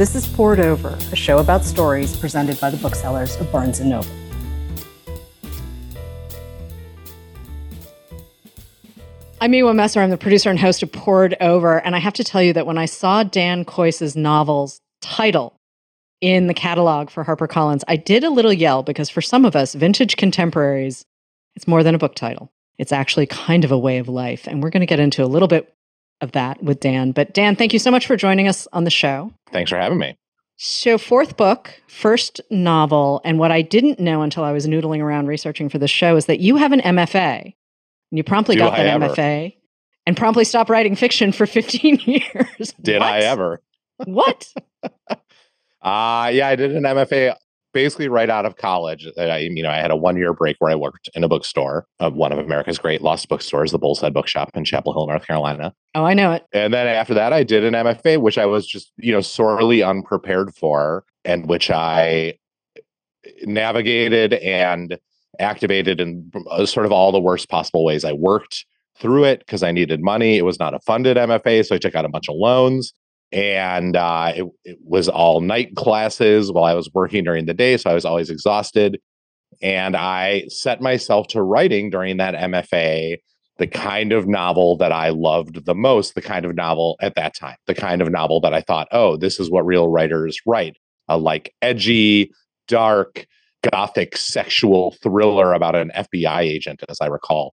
This is Poured Over, a show about stories presented by the booksellers of Barnes & Noble. I'm Miwa Messer. I'm the producer and host of Poured Over. And I have to tell you that when I saw Dan Kois's novel's title in the catalog for HarperCollins, I did a little yell because for some of us, vintage contemporaries, it's more than a book title. It's actually kind of a way of life. And we're going to get into a little bit of that with Dan. But Dan, thank you so much for joining us on the show. Thanks for having me. So, fourth book, first novel. And what I didn't know until I was noodling around researching for this show is that you have an MFA and you promptly Do got I that ever. MFA and promptly stopped writing fiction for 15 years. Did What? I ever? What? Uh yeah, I did an MFA basically right out of college. I you know, I had a one year break where I worked in a bookstore of one of America's great lost bookstores, the Bull's Head Bookshop in Chapel Hill, North Carolina. Oh, I know it. And then after that, I did an MFA, which I was just, you know, sorely unprepared for, and which I navigated and activated in uh, sort of all the worst possible ways. I worked through it because I needed money. It was not a funded MFA, so I took out a bunch of loans. And uh, it, it was all night classes while I was working during the day. So I was always exhausted. And I set myself to writing during that MFA the kind of novel that I loved the most, the kind of novel at that time, the kind of novel that I thought, oh, this is what real writers write a like edgy, dark, gothic sexual thriller about an FBI agent, as I recall.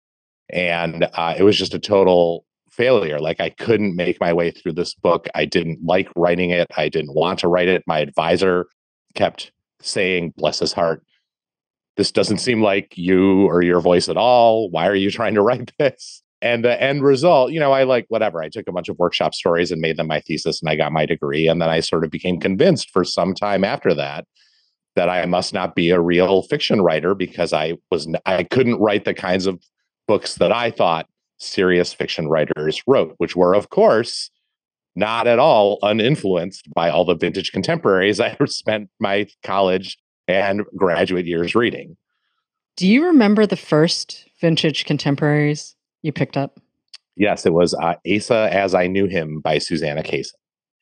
And uh, it was just a total failure. Like I couldn't make my way through this book. I didn't like writing it. I didn't want to write it. My advisor kept saying, bless his heart, this doesn't seem like you or your voice at all. Why are you trying to write this? And the end result, you know, I like whatever. I took a bunch of workshop stories and made them my thesis and I got my degree. And then I sort of became convinced for some time after that that I must not be a real fiction writer because I was I couldn't write the kinds of books that I thought serious fiction writers wrote, which were, of course, not at all uninfluenced by all the vintage contemporaries I spent my college and graduate years reading. Do you remember the first vintage contemporaries you picked up? Yes, it was uh, Asa as I Knew Him by Susanna Kaysen.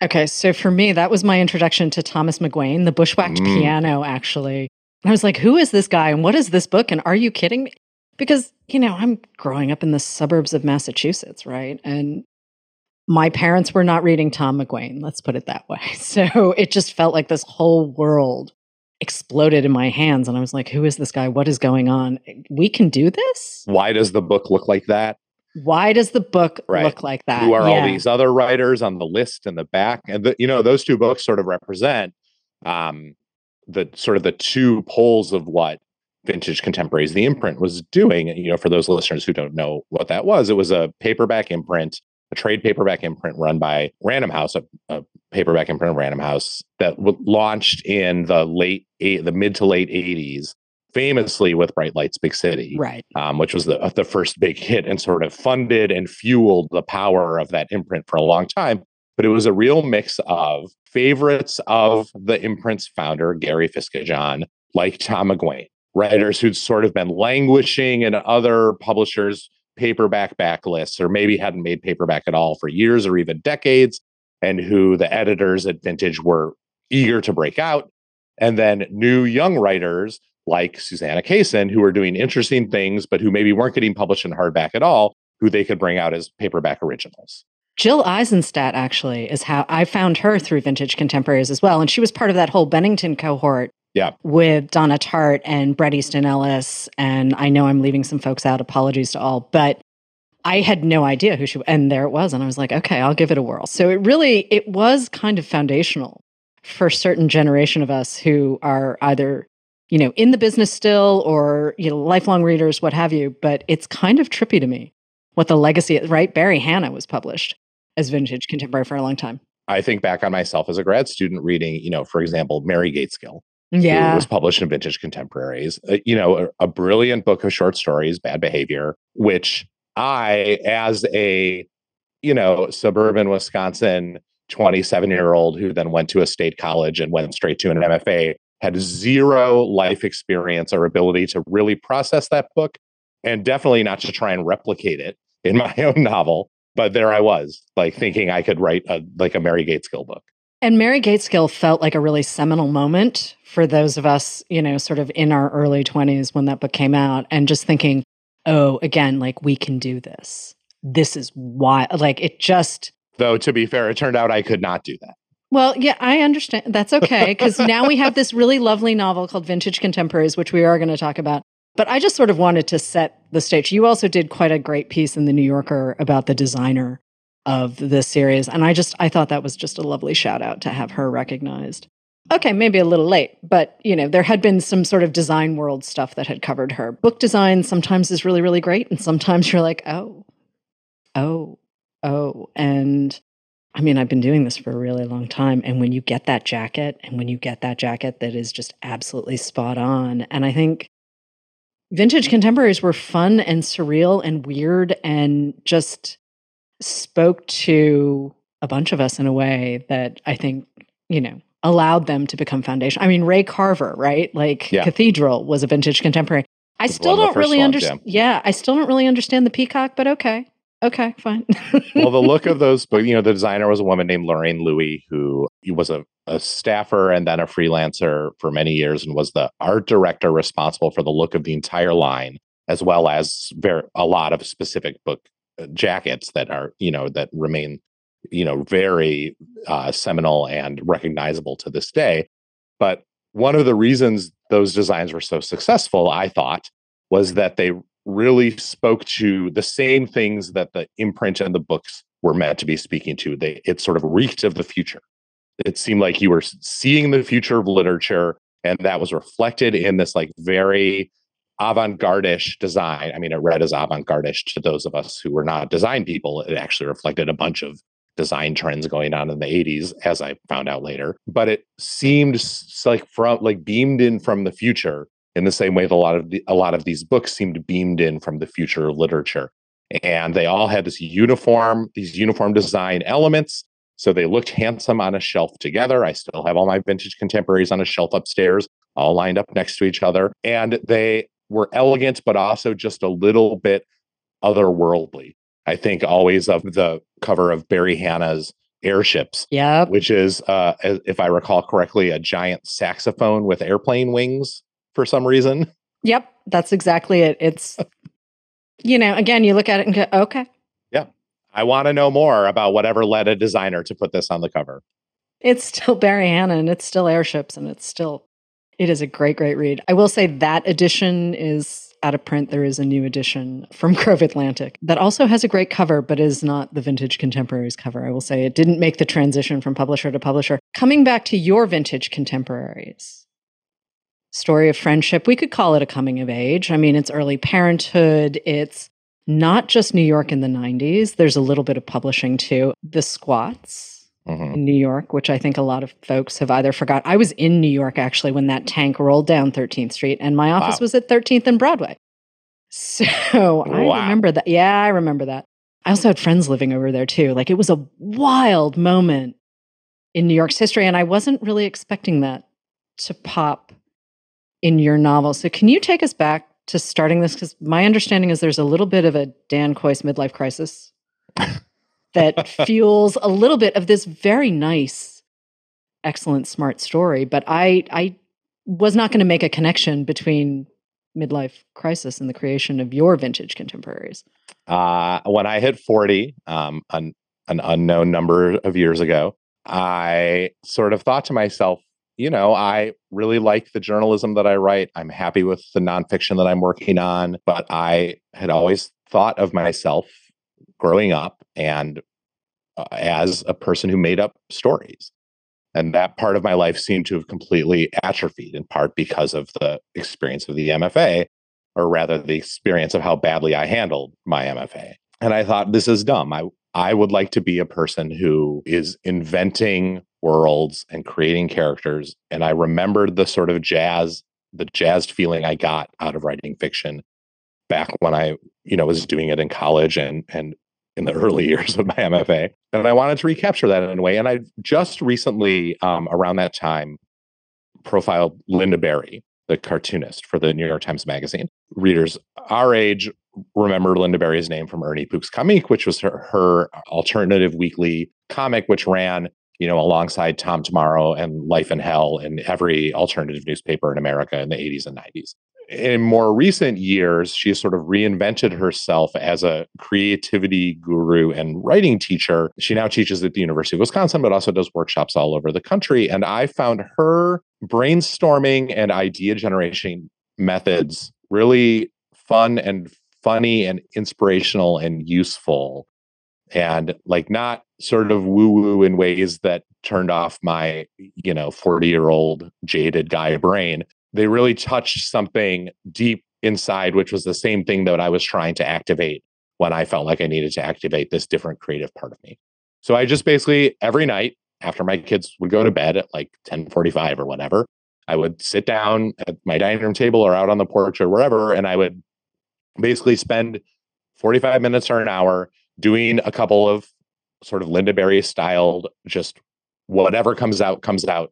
Okay, so for me, that was my introduction to Thomas McGuane, the bushwhacked Mm. piano, actually. And I was like, who is this guy and what is this book? And are you kidding me? Because, you know, I'm growing up in the suburbs of Massachusetts, right? And my parents were not reading Tom McGuane, let's put it that way. So it just felt like this whole world exploded in my hands. And I was like, who is this guy? What is going on? We can do this? Why does the book look like that? Why does the book Right. look like that? Who are all these other writers on the list in the back? And the, you know, those two books sort of represent um, the sort of the two poles of what vintage contemporaries the imprint was doing you know for those listeners who don't know what that was it was a paperback imprint a trade paperback imprint run by random house a, a paperback imprint of random house that w- launched in the late eight, the mid to late 80s famously with bright lights big city Right. um, which was the, the first big hit and sort of funded and fueled the power of that imprint for a long time. But it was a real mix of favorites of the imprint's founder, Gary Fisketjon, like Tom McGuane, writers who'd sort of been languishing in other publishers' paperback backlists, or maybe hadn't made paperback at all for years or even decades, and who the editors at Vintage were eager to break out. And then new young writers like Susanna Kaysen, who were doing interesting things, but who maybe weren't getting published in hardback at all, who they could bring out as paperback originals. Jill Eisenstadt actually is how I found her through Vintage Contemporaries as well. And she was part of that whole Bennington cohort Yeah. with Donna Tartt and Bret Easton Ellis. And I know I'm leaving some folks out. Apologies to all. But I had no idea who she was. and there it was. And I was like, okay, I'll give it a whirl. So it really it was kind of foundational for a certain generation of us who are either you know in the business still or you know lifelong readers what have you but it's kind of trippy to me what the legacy is right barry hannah was published as vintage contemporary for a long time I think back on myself as a grad student reading, you know, for example, Mary Gaitskill, yeah was published in Vintage Contemporaries, uh, you know, a, a brilliant book of short stories, Bad Behavior, which I, as a, you know, suburban Wisconsin 27 year old who then went to a state college and went straight to an MFA, had zero life experience or ability to really process that book and definitely not to try and replicate it in my own novel. But there I was, like thinking I could write a like a Mary Gaitskill book. And Mary Gaitskill felt like a really seminal moment for those of us, you know, sort of in our early 20s when that book came out and just thinking, oh, again, like we can do this. This is why, like it just. Though, to be fair, it turned out I could not do that. Well, yeah, I understand. That's okay. Because now we have this really lovely novel called Vintage Contemporaries, which we are going to talk about. But I just sort of wanted to set the stage. You also did quite a great piece in the New Yorker about the designer of this series. And I just, I thought that was just a lovely shout out to have her recognized. Okay, maybe a little late, but you know, there had been some sort of design world stuff that had covered her. Book design sometimes is really, really great. And sometimes you're like, oh, oh, oh. And I mean, I've been doing this for a really long time. And when you get that jacket, and when you get that jacket that is just absolutely spot on, and I think vintage contemporaries were fun and surreal and weird and just spoke to a bunch of us in a way that I think, you know, allowed them to become foundation. I mean, Ray Carver, right? Like yeah. Cathedral was a vintage contemporary. I still don't really understand. Yeah. yeah, I still don't really understand the peacock, but okay. Okay, fine. well, the look of those, but you know, the designer was a woman named Lorraine Louie, who was a, a staffer and then a freelancer for many years and was the art director responsible for the look of the entire line, as well as very, a lot of specific book jackets that are, you know, that remain, you know, very uh, seminal and recognizable to this day. But one of the reasons those designs were so successful, I thought, was that they really spoke to the same things that the imprint and the books were meant to be speaking to. They it sort of reeked of the future. It seemed like you were seeing the future of literature, and that was reflected in this like very avant-garde-ish design. I mean, it read as avant-garde-ish to those of us who were not design people. It actually reflected a bunch of design trends going on in the 80s, as I found out later. But it seemed like from like beamed in from the future in the same way that a lot of the, a lot of these books seemed beamed in from the future of literature and they all had this uniform these uniform design elements so they looked handsome on a shelf together i still have all my vintage contemporaries on a shelf upstairs all lined up next to each other and they were elegant but also just a little bit otherworldly i think always of the cover of barry hannah's airships yeah which is uh, if i recall correctly a giant saxophone with airplane wings for some reason. Yep, that's exactly it. It's, you know, again, you look at it and go, okay. Yeah. I want to know more about whatever led a designer to put this on the cover. It's still Barry Hannah and it's still airships and it's still, it is a great, great read. I will say that edition is out of print. There is a new edition from Grove Atlantic that also has a great cover, but is not the vintage contemporaries cover. I will say it didn't make the transition from publisher to publisher. Coming back to your vintage contemporaries, story of friendship. We could call it a coming of age. I mean, it's early parenthood. It's not just New York in the 90s. There's a little bit of publishing too. The Squats mm-hmm. in New York, which I think a lot of folks have either forgot. I was in New York actually when that tank rolled down 13th Street, and my office wow. was at 13th and Broadway. So I wow. remember that. Yeah, I remember that. I also had friends living over there too. Like it was a wild moment in New York's history, and I wasn't really expecting that to pop in your novel. So, can you take us back to starting this? Because my understanding is there's a little bit of a Dan Kois midlife crisis that fuels a little bit of this very nice, excellent, smart story. But I, I was not going to make a connection between midlife crisis and the creation of your vintage contemporaries. Uh, when I hit 40, um, an, an unknown number of years ago, I sort of thought to myself, you know, I really like the journalism that I write. I'm happy with the nonfiction that I'm working on, but I had always thought of myself growing up and uh, as a person who made up stories. And that part of my life seemed to have completely atrophied in part because of the experience of the MFA, or rather the experience of how badly I handled my MFA. And I thought, this is dumb. I, I would like to be a person who is inventing worlds and creating characters. And I remembered the sort of jazz, the jazzed feeling I got out of writing fiction back when I, you know, was doing it in college and and in the early years of my MFA. And I wanted to recapture that in a way. And I just recently, um, around that time, profiled Lynda Barry, the cartoonist for the New York Times Magazine. Readers our age remember Lynda Barry's name from Ernie Pooks Comeek, which was her, her alternative weekly comic, which ran you know, alongside Tom Tomorrow and Life in Hell in every alternative newspaper in America in the 80s and 90s. In more recent years, she has sort of reinvented herself as a creativity guru and writing teacher. She now teaches at the University of Wisconsin, but also does workshops all over the country. And I found her brainstorming and idea generation methods really fun and funny and inspirational and useful and like not sort of woo woo in ways that turned off my, you know, 40 year old jaded guy brain. They really touched something deep inside, which was the same thing that I was trying to activate when I felt like I needed to activate this different creative part of me. So I just basically every night after my kids would go to bed at like 10:45 or whatever, I would sit down at my dining room table or out on the porch or wherever and I would basically spend 45 minutes or an hour doing a couple of sort of Lynda Barry styled, just whatever comes out, comes out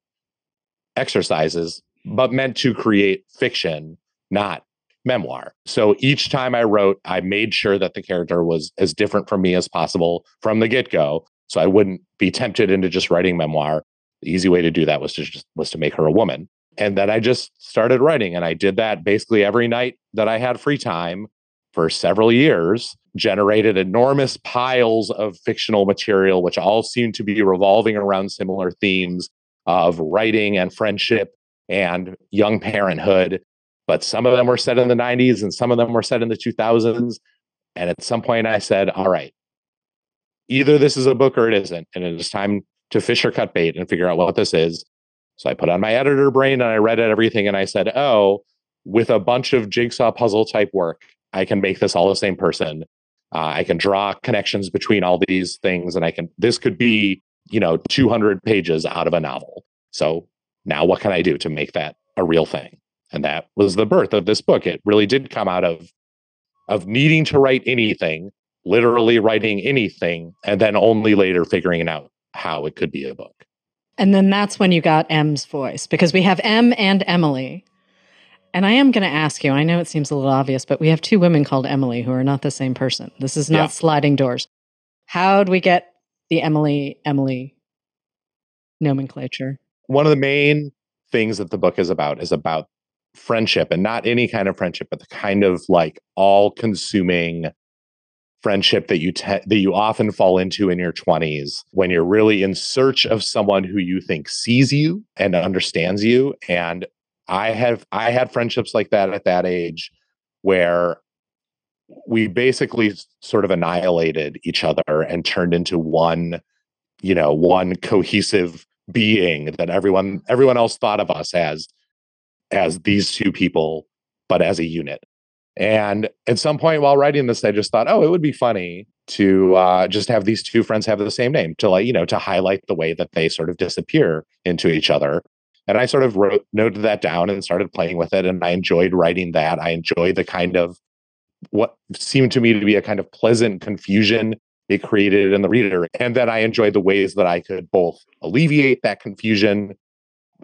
exercises, but meant to create fiction, not memoir. So each time I wrote, I made sure that the character was as different from me as possible from the get go. So I wouldn't be tempted into just writing memoir. The easy way to do that was to just was to make her a woman. And then I just started writing and I did that basically every night that I had free time for several years, generated enormous piles of fictional material, which all seemed to be revolving around similar themes of writing and friendship and young parenthood. But some of them were set in the 90s and some of them were set in the 2000s. And at some point, I said, All right, either this is a book or it isn't. And it is time to fish or cut bait and figure out what this is. So I put on my editor brain and I read everything and I said, Oh, with a bunch of jigsaw puzzle type work I can make this all the same person. Uh, I can draw connections between all these things, and I can. This could be, you know, 200 pages out of a novel. So now, what can I do to make that a real thing? And that was the birth of this book. It really did come out of of needing to write anything, literally writing anything, and then only later figuring out how it could be a book. And then that's when you got M's voice because we have M and Emily. And I am going to ask you, I know it seems a little obvious, but we have two women called Emily who are not the same person. This is not yeah. sliding doors. How do we get the Emily, Emily nomenclature? One of the main things that the book is about is about friendship and not any kind of friendship, but the kind of like all consuming friendship that you te- that you often fall into in your 20s when you're really in search of someone who you think sees you and understands you and I have I had friendships like that at that age where we basically sort of annihilated each other and turned into one, you know, one cohesive being that everyone everyone else thought of us as as these two people, but as a unit. And at some point while writing this, I just thought, oh, it would be funny to uh, just have these two friends have the same name to like, you know, to highlight the way that they sort of disappear into each other. And I sort of wrote noted that down and started playing with it. And I enjoyed writing that. I enjoyed the kind of what seemed to me to be a kind of pleasant confusion it created in the reader. And then I enjoyed the ways that I could both alleviate that confusion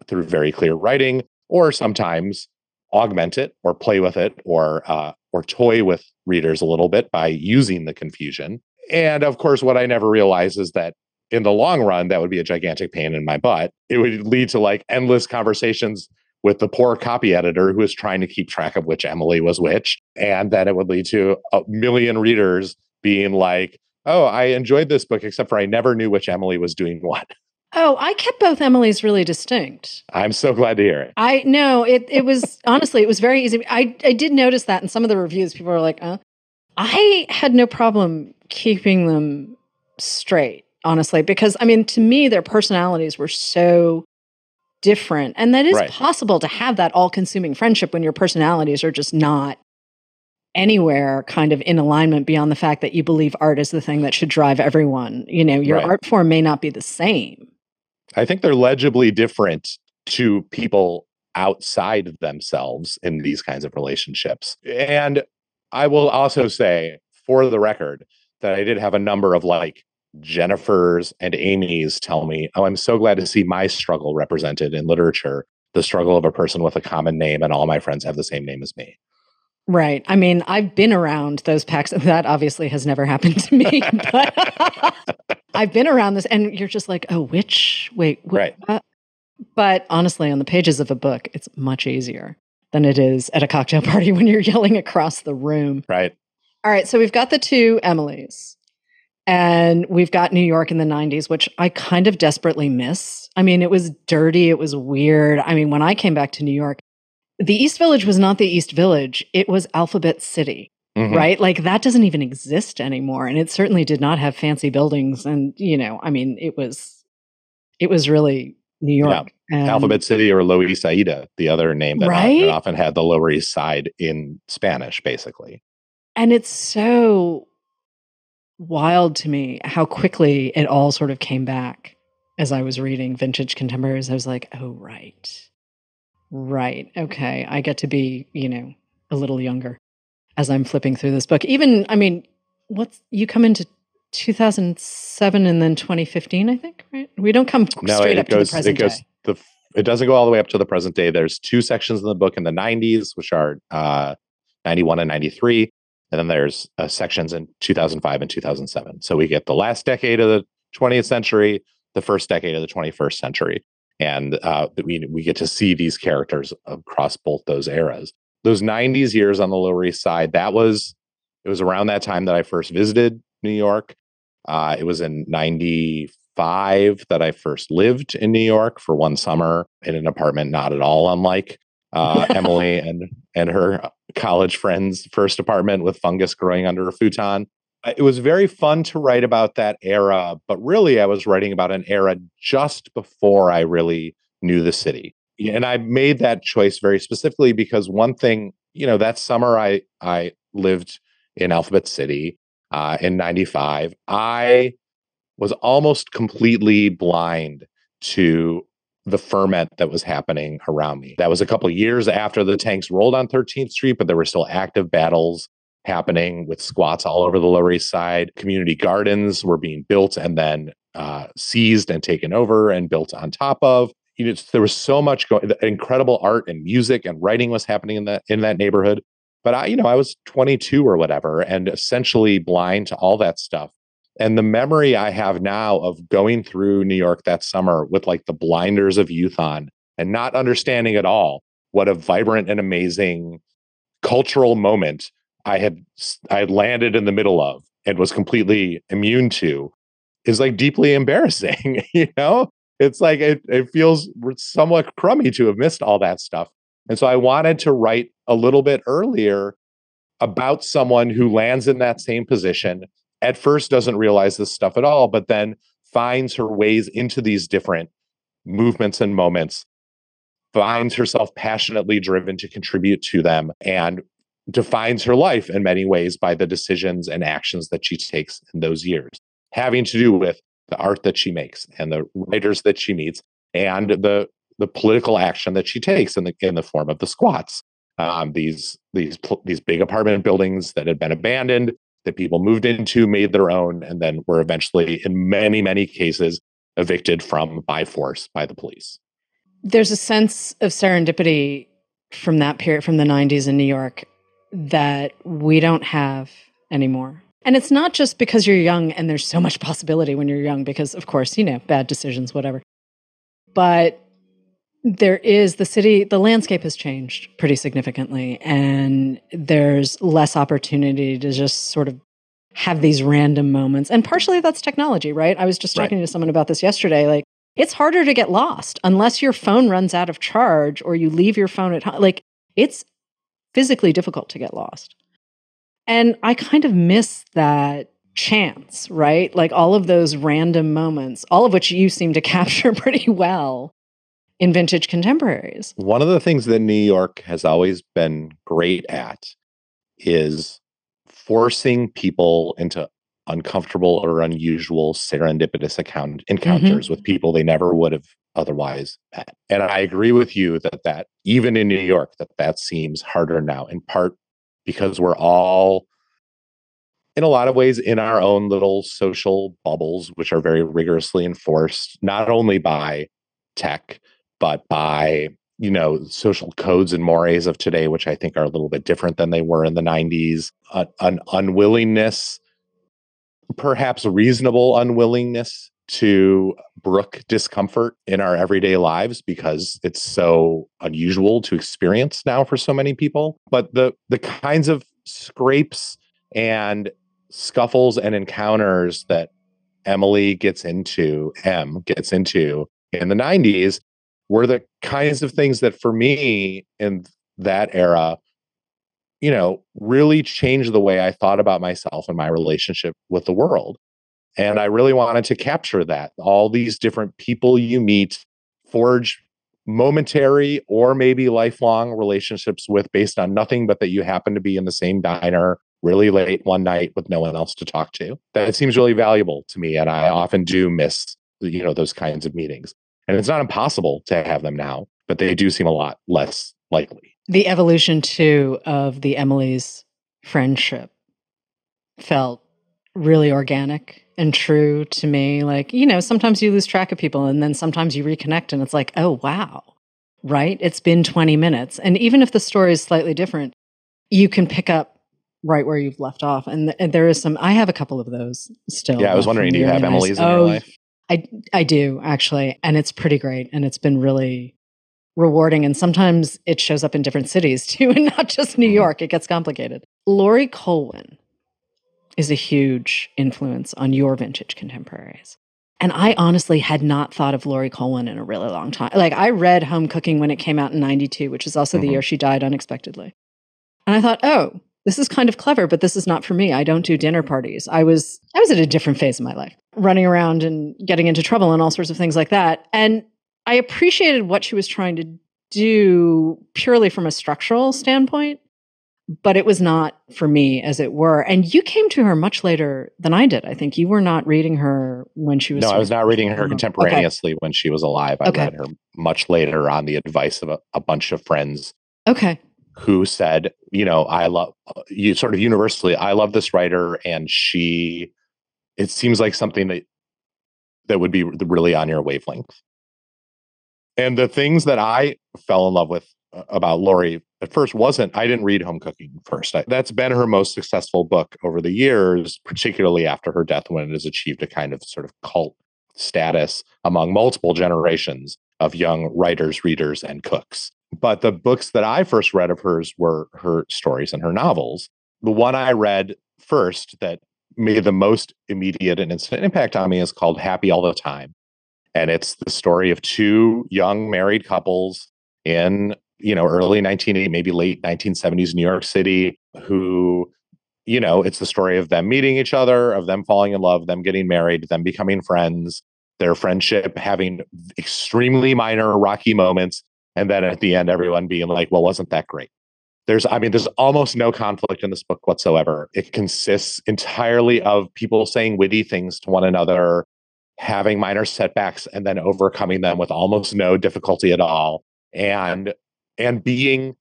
through very clear writing, or sometimes augment it or play with it or uh, or toy with readers a little bit by using the confusion. And of course, what I never realized is that in the long run, that would be a gigantic pain in my butt. It would lead to like endless conversations with the poor copy editor who was trying to keep track of which Emily was which. And then it would lead to a million readers being like, oh, I enjoyed this book, except for I never knew which Emily was doing what. Oh, I kept both Emily's really distinct. I'm so glad to hear it. I know it. It was honestly, it was very easy. I I did notice that in some of the reviews, people were like, "Uh." I had no problem keeping them straight honestly, because I mean, to me, their personalities were so different. And that is right. possible to have that all consuming friendship when your personalities are just not anywhere kind of in alignment beyond the fact that you believe art is the thing that should drive everyone. You know, your right. art form may not be the same. I think they're legibly different to people outside themselves in these kinds of relationships. And I will also say, for the record, that I did have a number of like Jennifer's and Amy's tell me, oh, I'm so glad to see my struggle represented in literature, the struggle of a person with a common name, and all my friends have the same name as me. Right. I mean, I've been around those packs. That obviously has never happened to me, but I've been around this, and you're just like, oh, which? Wait, wh- right. Uh, but honestly, on the pages of a book, it's much easier than it is at a cocktail party when you're yelling across the room. Right. All right. So we've got the two Emilys, and we've got New York in the 90s, which I kind of desperately miss. I mean, it was dirty, it was weird. I mean, when I came back to New York, the East Village was not the East Village, it was Alphabet City. Mm-hmm. Right? Like that doesn't even exist anymore. And it certainly did not have fancy buildings. And, you know, I mean, it was, it was really New York. Yeah. Alphabet City or Loisaida, the other name that, right? that often had the Lower East Side in Spanish, basically. And it's so wild to me how quickly it all sort of came back as I was reading vintage contemporaries. I was like, oh, right. Right. Okay. I get to be, you know, a little younger as I'm flipping through this book. Even, I mean, what's you come into 2007 and then 2015, I think, right? We don't come no, straight up goes, to the present it goes, day. The, it doesn't go all the way up to the present day. There's two sections in the book in the 90s, which are uh, 91 and 93. And then there's uh, sections in 2005 and 2007. So we get the last decade of the 20th century, the first decade of the 21st century. And uh, we, we get to see these characters across both those eras. Those 90s years on the Lower East Side, that was, it was around that time that I first visited New York. Uh, it was in 95 that I first lived in New York for one summer in an apartment not at all unlike uh, Emily and and her college friend's first apartment with fungus growing under a futon. It was very fun to write about that era, but really I was writing about an era just before I really knew the city. And I made that choice very specifically because one thing, you know, that summer I I lived in Alphabet City uh, in 95. I was almost completely blind to the ferment that was happening around me. That was a couple years after the tanks rolled on 13th Street, but there were still active battles happening with squats all over the Lower East Side. Community gardens were being built and then uh, seized and taken over and built on top of. You know, there was so much going. Incredible art and music and writing was happening in that in that neighborhood. But I, you know, I was 22 or whatever, and essentially blind to all that stuff. And the memory I have now of going through New York that summer with like the blinders of youth on and not understanding at all what a vibrant and amazing cultural moment I had I had landed in the middle of and was completely immune to is like deeply embarrassing, you know? It's like it, it feels somewhat crummy to have missed all that stuff. And so I wanted to write a little bit earlier about someone who lands in that same position at first doesn't realize this stuff at all, but then finds her ways into these different movements and moments, finds herself passionately driven to contribute to them, and defines her life in many ways by the decisions and actions that she takes in those years, having to do with the art that she makes and the writers that she meets and the the political action that she takes in the in the form of the squats. Um, these these these big apartment buildings that had been abandoned that people moved into, made their own, and then were eventually, in many, many cases, evicted from by force by the police. There's a sense of serendipity from that period, from the 90s in New York, that we don't have anymore. And it's not just because you're young and there's so much possibility when you're young, because, of course, you know, bad decisions, whatever. But there is the city, the landscape has changed pretty significantly, and there's less opportunity to just sort of have these random moments. And partially that's technology, right? I was just talking right. to someone about this yesterday. Like, it's harder to get lost unless your phone runs out of charge or you leave your phone at home. Like, it's physically difficult to get lost. And I kind of miss that chance, right? Like all of those random moments, all of which you seem to capture pretty well in vintage contemporaries. One of the things that New York has always been great at is forcing people into uncomfortable or unusual serendipitous account encounters mm-hmm. with people they never would have otherwise met. And I agree with you that that even in New York that that seems harder now in part because we're all in a lot of ways in our own little social bubbles which are very rigorously enforced not only by tech but by you know, social codes and mores of today, which I think are a little bit different than they were in the 90s, uh, an unwillingness, perhaps reasonable unwillingness to brook discomfort in our everyday lives because it's so unusual to experience now for so many people. But the the kinds of scrapes and scuffles and encounters that Emily gets into M gets into in the 90s were the kinds of things that for me in that era you know really changed the way I thought about myself and my relationship with the world and I really wanted to capture that. All these different people you meet forge momentary or maybe lifelong relationships with based on nothing but that you happen to be in the same diner really late one night with no one else to talk to. That seems really valuable to me. And I often do miss, you know, those kinds of meetings. And it's not impossible to have them now, but they do seem a lot less likely. The evolution too of the Emily's friendship felt really organic and true to me. Like, you know, sometimes you lose track of people and then sometimes you reconnect and it's like, oh, wow, right? It's been 20 minutes. And even if the story is slightly different, you can pick up right where you've left off. And, th- and there is some, I have a couple of those still. Yeah, I was wondering, do you have Emily's in oh, your life? I, I do actually. And it's pretty great. And it's been really rewarding. And sometimes it shows up in different cities too, and not just New mm-hmm. York. It gets complicated. Laurie Colwin is a huge influence on your vintage contemporaries. And I honestly had not thought of Laurie Colwin in a really long time. Like I read Home Cooking when it came out in 92, which is also mm-hmm. the year she died unexpectedly. And I thought, "Oh, this is kind of clever, but this is not for me. I don't do dinner parties." I was I was at a different phase of my life, running around and getting into trouble and all sorts of things like that. And I appreciated what she was trying to do purely from a structural standpoint but it was not for me, as it were. And you came to her much later than I did. I think you were not reading her when she was. No, I was not reading her uh-huh. contemporaneously okay. when she was alive. I okay. read her much later on the advice of a, a bunch of friends. Okay. Who said, you know, I love uh, you sort of universally, I love this writer, and she, it seems like something that that would be really on your wavelength. And the things that I fell in love with uh, about Laurie at first wasn't I didn't read Home Cooking first. I, that's been her most successful book over the years, particularly after her death when it has achieved a kind of sort of cult status among multiple generations of young writers, readers, and cooks. But the books that I first read of hers were her stories and her novels. The one I read first that made the most immediate and instant impact on me is called Happy All the Time. And it's the story of two young married couples in you know, early 1980, maybe late 1970s New York City, who, you know, it's the story of them meeting each other, of them falling in love, them getting married, them becoming friends, their friendship having extremely minor rocky moments. And then at the end, everyone being like, well, wasn't that great? There's, I mean, there's almost no conflict in this book whatsoever. It consists entirely of people saying witty things to one another, having minor setbacks, and then overcoming them with almost no difficulty at all. And and being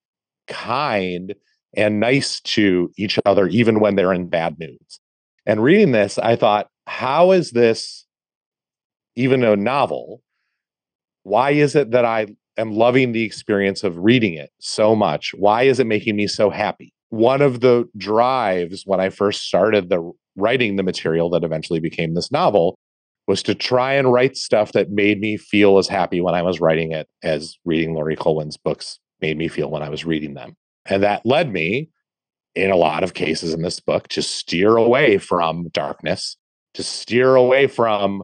kind and nice to each other, even when they're in bad moods. And reading this, I thought, how is this even a novel? Why is it that I am loving the experience of reading it so much? Why is it making me so happy? One of the drives when I first started the writing the material that eventually became this novel was to try and write stuff that made me feel as happy when I was writing it as reading Laurie Colwin's books made me feel when I was reading them. And that led me, in a lot of cases in this book, to steer away from darkness, to steer away from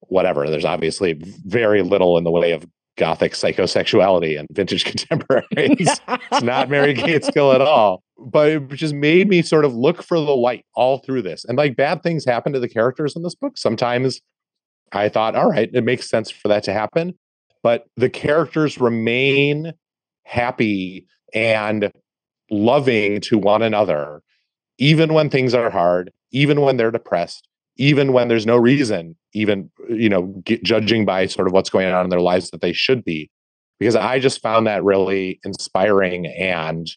whatever. There's obviously very little in the way of gothic psychosexuality and vintage contemporaries. it's not Mary Gaitskill at all. But it just made me sort of look for the light all through this. And like bad things happen to the characters in this book. Sometimes I thought, all right, it makes sense for that to happen. But the characters remain happy and loving to one another, even when things are hard, even when they're depressed, even when there's no reason, even, you know, get, judging by sort of what's going on in their lives that they should be. Because I just found that really inspiring and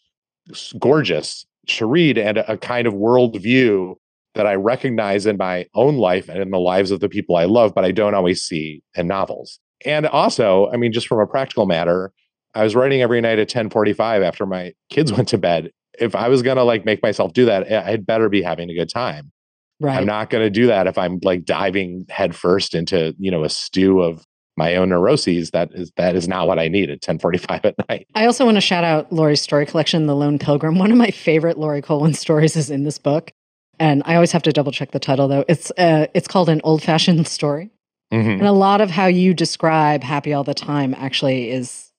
gorgeous to read and a, a kind of worldview that I recognize in my own life and in the lives of the people I love, but I don't always see in novels. And also, I mean, just from a practical matter, I was writing every night at 1045 after my kids went to bed. If I was gonna like make myself do that, I had better be having a good time. Right. I'm not gonna do that if I'm like diving headfirst into, you know, a stew of my own neuroses. That is that is not what I need at 1045 at night. I also want to shout out Laurie's story collection, The Lone Pilgrim. One of my favorite Laurie Colwin stories is in this book. And I always have to double check the title though. It's uh, it's called an old fashioned story. Mhm. And a lot of how you describe happy all the time actually is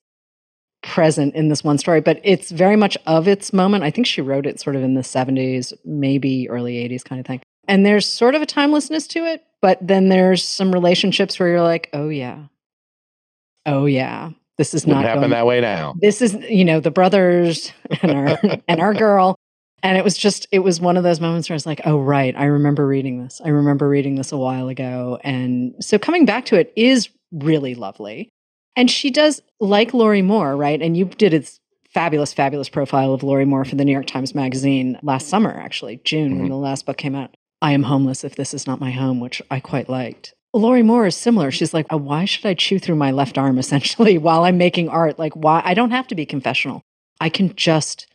present in this one story, but it's very much of its moment. I think she wrote it sort of in the 70s, maybe early 80s kind of thing. And there's sort of a timelessness to it, but then there's some relationships where you're like, oh yeah. Oh yeah. This is Wouldn't not happen going that way now. this is you know the brothers and our and our girl and it was just it was one of those moments where i was like oh right i remember reading this i remember reading this a while ago and so coming back to it is really lovely and she does like Lorrie Moore, right? And you did its fabulous, fabulous profile of Lorrie Moore for the New York Times Magazine last summer, actually, June, when Mhm. the last book came out. I am homeless if this is not my home, which I quite liked. Lorrie Moore is similar. She's like, "Uh, why should I chew through my left arm essentially while I'm making art? Like, why? I don't have to be confessional. I can just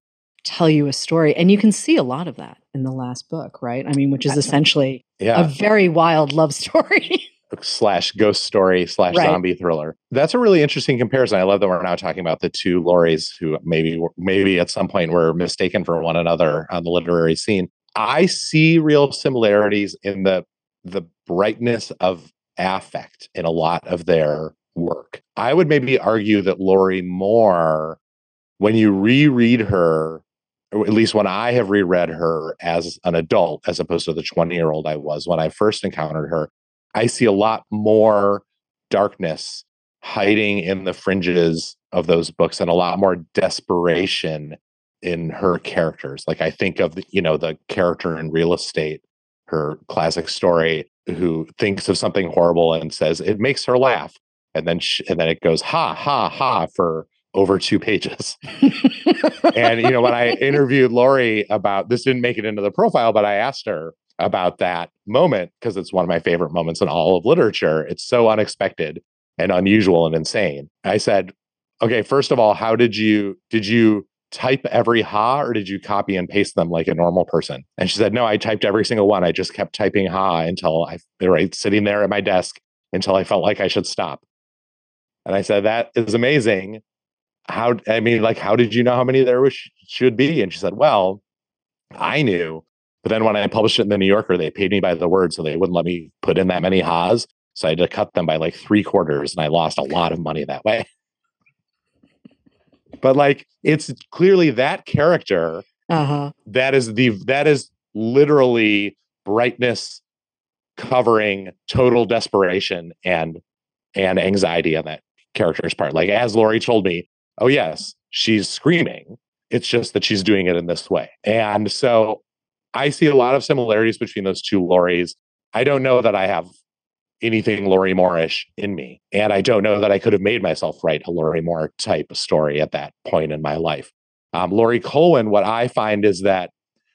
tell you a story. And you can see a lot of that in the last book, right? I mean, which is essentially a very wild love story. slash ghost story slash Right. zombie thriller. That's a really interesting comparison. I love that we're now talking about the two Lauries who maybe maybe at some point were mistaken for one another on the literary scene. I see real similarities in the the brightness of affect in a lot of their work. I would maybe argue that Lorrie Moore, when you reread her, at least when I have reread her as an adult, as opposed to the 20 year old I was when I first encountered her, I see a lot more darkness hiding in the fringes of those books and a lot more desperation in her characters. Like I think of the, you know the character in Real Estate, her classic story, who thinks of something horrible and says it makes her laugh, and then and then it goes ha ha ha for over two pages. and you know when I interviewed Lorrie about this didn't make it into the profile, but I asked her about that moment because it's one of my favorite moments in all of literature. It's so unexpected and unusual and insane. I said, "Okay, first of all, how did you did you type every ha or did you copy and paste them like a normal person?" And she said, "No, I typed every single one. I just kept typing ha until I right sitting there at my desk until I felt like I should stop." And I said, "That is amazing. How I mean, like, how did you know how many there was, should be?" And she said, "Well, I knew." But then when I published it in the New Yorker, they paid me by the word, so they wouldn't let me put in that many ha's. So I had to cut them by like three quarters, and I lost a lot of money that way. but like, it's clearly that character uh-huh. that is the that is literally brightness covering total desperation and and anxiety on that character's part. Like as lorrie told me, oh yes, she's screaming. It's just that she's doing it in this way. And so I see a lot of similarities between those two Lories. I don't know that I have anything Lorrie Moorish in me. And I don't know that I could have made myself write a Lorrie Moore type story at that point in my life. Um, Laurie Colwin, what I find is that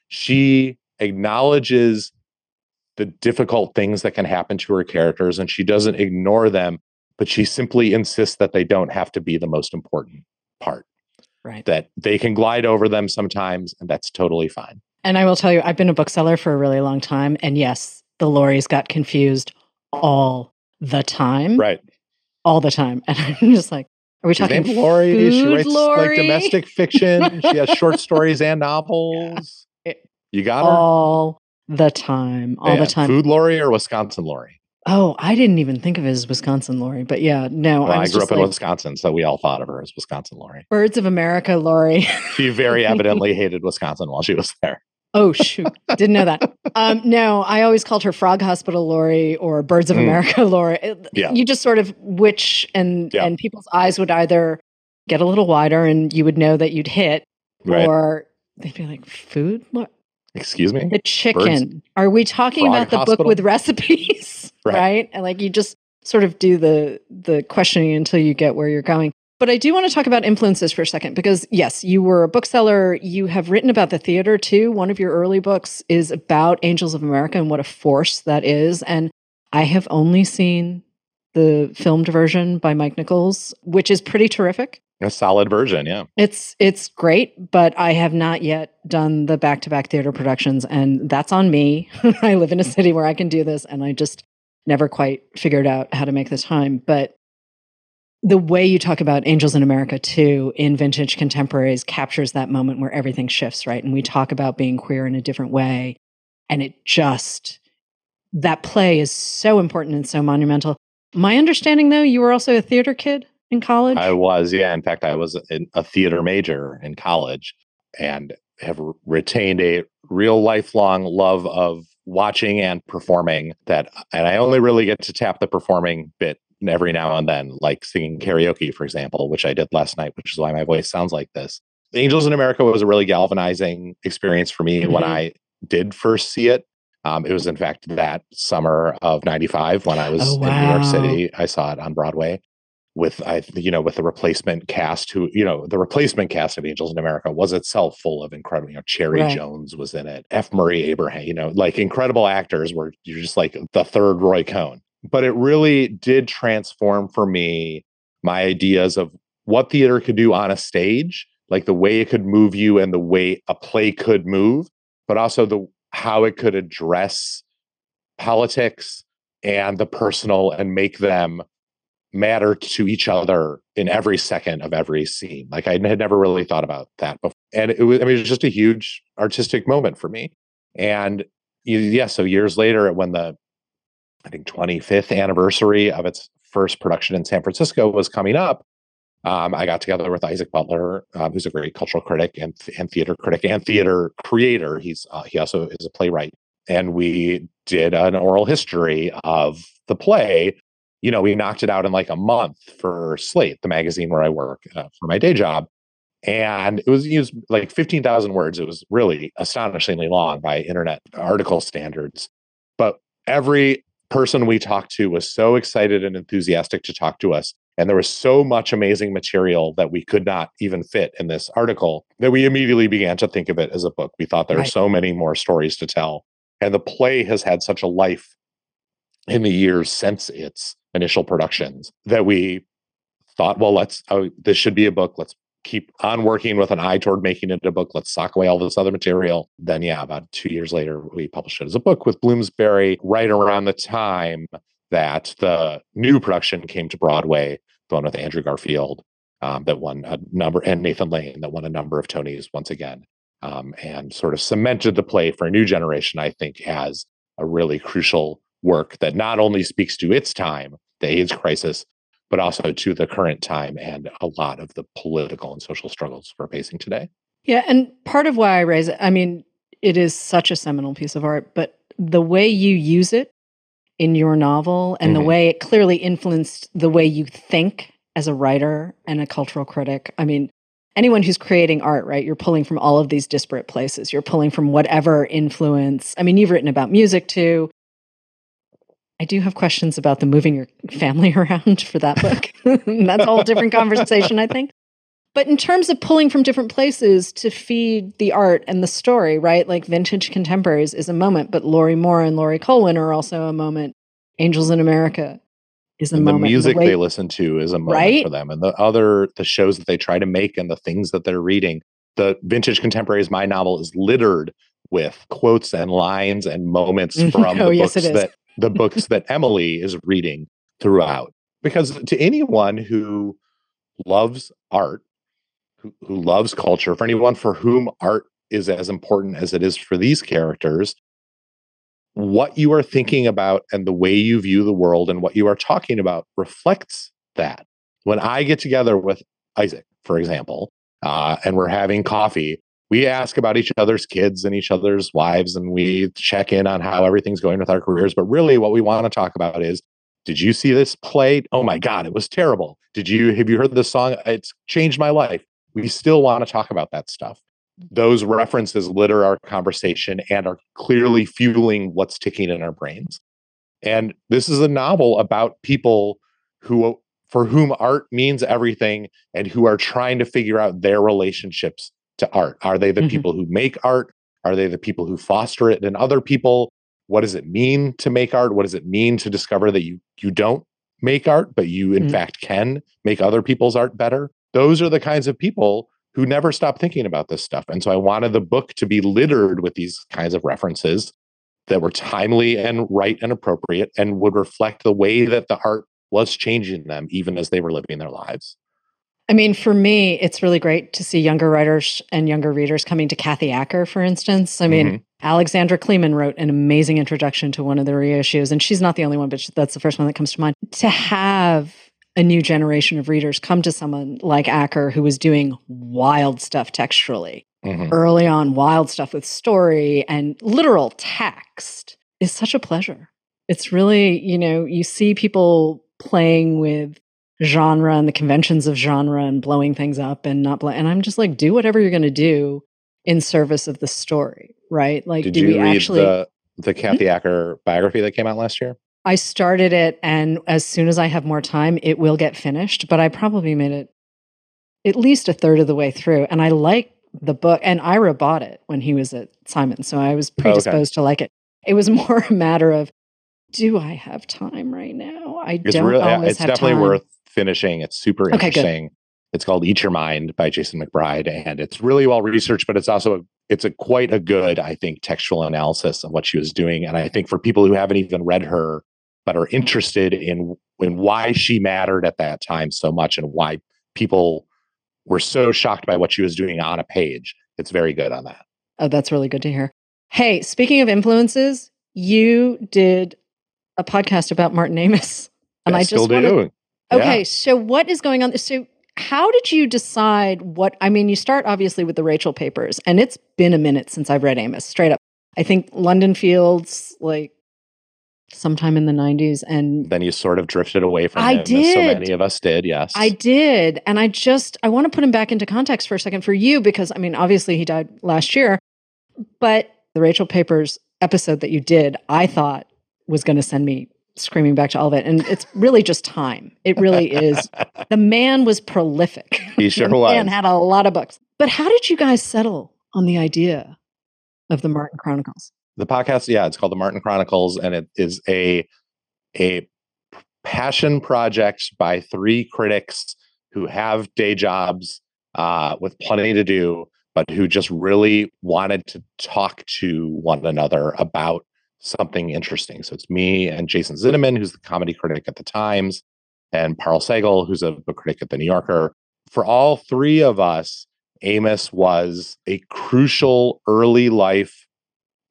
she acknowledges the difficult things that can happen to her characters and she doesn't ignore them, but she simply insists that they don't have to be the most important part, Right. that they can glide over them sometimes, and that's totally fine. And I will tell you, I've been a bookseller for a really long time. And yes, the Lauries got confused all the time. Right. All the time. And I'm just like, are we She's talking named Laurie. She food writes like domestic fiction. she has short stories and novels. It- You got her? all the time. All Yeah, the time. Food Laurie or Wisconsin Lorrie? Oh, I didn't even think of it as Wisconsin Lorrie, But yeah, no, Well, I I, grew up in like, Wisconsin, so we all thought of her as Wisconsin Lorrie. Birds of America Lorrie. She very evidently hated Wisconsin while she was there. Oh shoot, didn't know that. Um, no, I always called her Frog Hospital Lorrie or Birds of Mm. America Lorrie. Yeah. you just sort of which and Yeah. and people's eyes would either get a little wider and you would know that you'd hit, Right. or they'd be like, "Food, Lo- Excuse me? the chicken." Are we talking Frog about the Hospital? book with recipes, Right. right? And like you just sort of do the the questioning until you get where you're going. But I do want to talk about influences for a second because, yes, you were a bookseller. You have written about the theater too. One of your early books is about Angels of America and what a force that is. And I have only seen the filmed version by Mike Nichols, which is pretty terrific. A solid version, yeah. It's it's great, but I have not yet done the back-to-back theater productions and that's on me. I live in a city where I can do this and I just never quite figured out how to make the time, but the way you talk about Angels in America too in vintage contemporaries captures that moment where everything shifts, right? And we talk about being queer in a different way and it just that play is so important and so monumental. My understanding though, you were also a theater kid in college? I was, yeah. In fact, I was a theater major in college and have retained a real lifelong love of watching and performing that and I only really get to tap the performing bit every now and then like singing karaoke for example which I did last night which is why my voice sounds like this. Angels in America was a really galvanizing experience for me mm-hmm. when I did first see it. Um, it was in fact that summer of 95 when I was oh, wow. in New York City. I saw it on Broadway with I you know with the replacement cast who you know the replacement cast of Angels in America was itself full of incredible you know Cherry right. Jones was in it F Murray Abraham you know like incredible actors were you're just like the third Roy Cohn but it really did transform for me my ideas of what theater could do on a stage like the way it could move you and the way a play could move but also the how it could address politics and the personal and make them matter to each other in every second of every scene. Like I had never really thought about that before. And it was, I mean, it was just a huge artistic moment for me. And yeah, so years later, when the, I think 25th anniversary of its first production in San Francisco was coming up, um, I got together with Isaac Butler, uh, who's a great cultural critic and, and theater critic and theater creator. He's uh, he also is a playwright, and we did an oral history of the play you know, we knocked it out in like a month for Slate, the magazine where I work uh, for my day job. And it was used like 15,000 words. It was really astonishingly long by internet article standards. But every person we talked to was so excited and enthusiastic to talk to us. And there was so much amazing material that we could not even fit in this article that we immediately began to think of it as a book. We thought there right. are so many more stories to tell. And the play has had such a life in the years since its initial productions that we thought, well, let's, oh, this should be a book. Let's keep on working with an eye toward making it a book. Let's sock away all this other material. Then, yeah, about two years later, we published it as a book with Bloomsbury right around the time that the new production came to Broadway, the one with Andrew Garfield, um, that won a number, and Nathan Lane, that won a number of Tonys once again, um, and sort of cemented the play for a new generation, I think, as a really crucial work that not only speaks to its time, the AIDS crisis, but also to the current time and a lot of the political and social struggles we're facing today. Yeah. And part of why I raise it, I mean, it is such a seminal piece of art, but the way you use it in your novel and mm-hmm. the way it clearly influenced the way you think as a writer and a cultural critic. I mean, anyone who's creating art, right? You're pulling from all of these disparate places. You're pulling from whatever influence. I mean, you've written about music too. I do have questions about the moving your family around for that book. That's a whole different conversation, I think. But in terms of pulling from different places to feed the art and the story, right? Like Vintage Contemporaries is a moment, but Lorrie Moore and Laurie Colwin are also a moment. Angels in America is a and moment. The music the way, they listen to is a moment right? for them. And the other, the shows that they try to make and the things that they're reading. The Vintage Contemporaries, my novel, is littered with quotes and lines and moments mm-hmm. from oh, the yes, books that the books that Emily is reading throughout. Because to anyone who loves art, who, who loves culture, for anyone for whom art is as important as it is for these characters, what you are thinking about and the way you view the world and what you are talking about reflects that. When I get together with Isaac, for example, uh, and we're having coffee, we ask about each other's kids and each other's wives and we check in on how everything's going with our careers. But really what we want to talk about is did you see this play oh my god it was terrible. Did you have you heard this song? It's changed my life. We still want to talk about that stuff. Those references litter our conversation and are clearly fueling what's ticking in our brains. And this is a novel about people who for whom art means everything and who are trying to figure out their relationships to art? Are they the mm-hmm. people who make art? Are they the people who foster it and other people? What does it mean to make art? What does it mean to discover that you you don't make art, but you in mm-hmm. fact can make other people's art better? those are the kinds of people who never stop thinking about this stuff. And so I wanted the book to be littered with these kinds of references that were timely and right and appropriate and would reflect the way that the art was changing them even as they were living their lives. I mean, for me, it's really great to see younger writers and younger readers coming to Kathy Acker, for instance. I mean, mm-hmm. Alexandra Kleeman wrote an amazing introduction to one of the reissues, and she's not the only one, but that's the first one that comes to mind. To have a new generation of readers come to someone like Acker who was doing wild stuff textually mm-hmm. early on, wild stuff with story and literal text is such a pleasure. It's really, you know, you see people playing with genre and the conventions of genre and blowing things up and not blow. And I'm just like, do whatever you're going to do in service of the story, right? Like, did you read actually... the the Kathy mm-hmm. Acker biography that came out last year? I started it, and as soon as I have more time, it will get finished. But I probably made it at least a third of the way through, and I like the book. And Ira bought it when he was at Simon, so I was predisposed okay. to like it. It was more a matter of, do I have time right now? I it's don't really, always It's definitely time. worth finishing. It's super interesting. Good. It's called Eat Your Mind by Jason McBride, and it's really well researched. But it's also a, it's a quite a good, I think, textual analysis of what she was doing. And I think for people who haven't even read her but are interested in in why she mattered at that time so much and why people were so shocked by what she was doing on a page, it's very good on that. Oh, that's really good to hear. Hey, speaking of influences, you did a podcast about Martin Amis. And I, I just still wanna, Okay, yeah. so what is going on? So how did you decide what I mean, you start obviously with the Rachel papers, and it's been a minute since I've read Amis, straight up. I think London Fields, like sometime in the 90s and then you sort of drifted away from I him, did. so many of us did, yes. I did. And I just I want to put him back into context for a second for you because I mean obviously he died last year, but the Rachel Papers episode that you did, I thought was going to send me screaming back to all of it. And it's really just time. It really is. the man was prolific. He sure was. And had a lot of books. But how did you guys settle on the idea of the Martin Chronicles? The podcast, yeah, it's called the Martin Chronicles, and it is a a passion project by three critics who have day jobs uh, with plenty to do, but who just really wanted to talk to one another about something interesting. So it's me and Jason Zinoman, who's the comedy critic at the Times, and Parul Sehgal, who's a book critic at the New Yorker. For all three of us, Amis was a crucial early life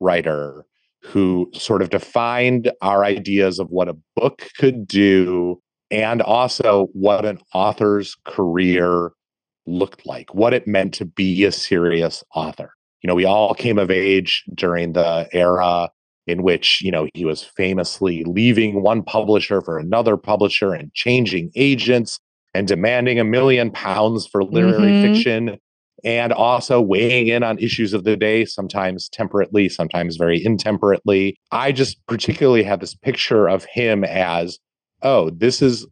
writer who sort of defined our ideas of what a book could do and also what an author's career looked like, what it meant to be a serious author. You know, we all came of age during the era in which you know he was famously leaving one publisher for another publisher and changing agents and demanding a million pounds for literary mm-hmm. fiction and also weighing in on issues of the day sometimes temperately sometimes very intemperately. I just particularly have this picture of him as oh this is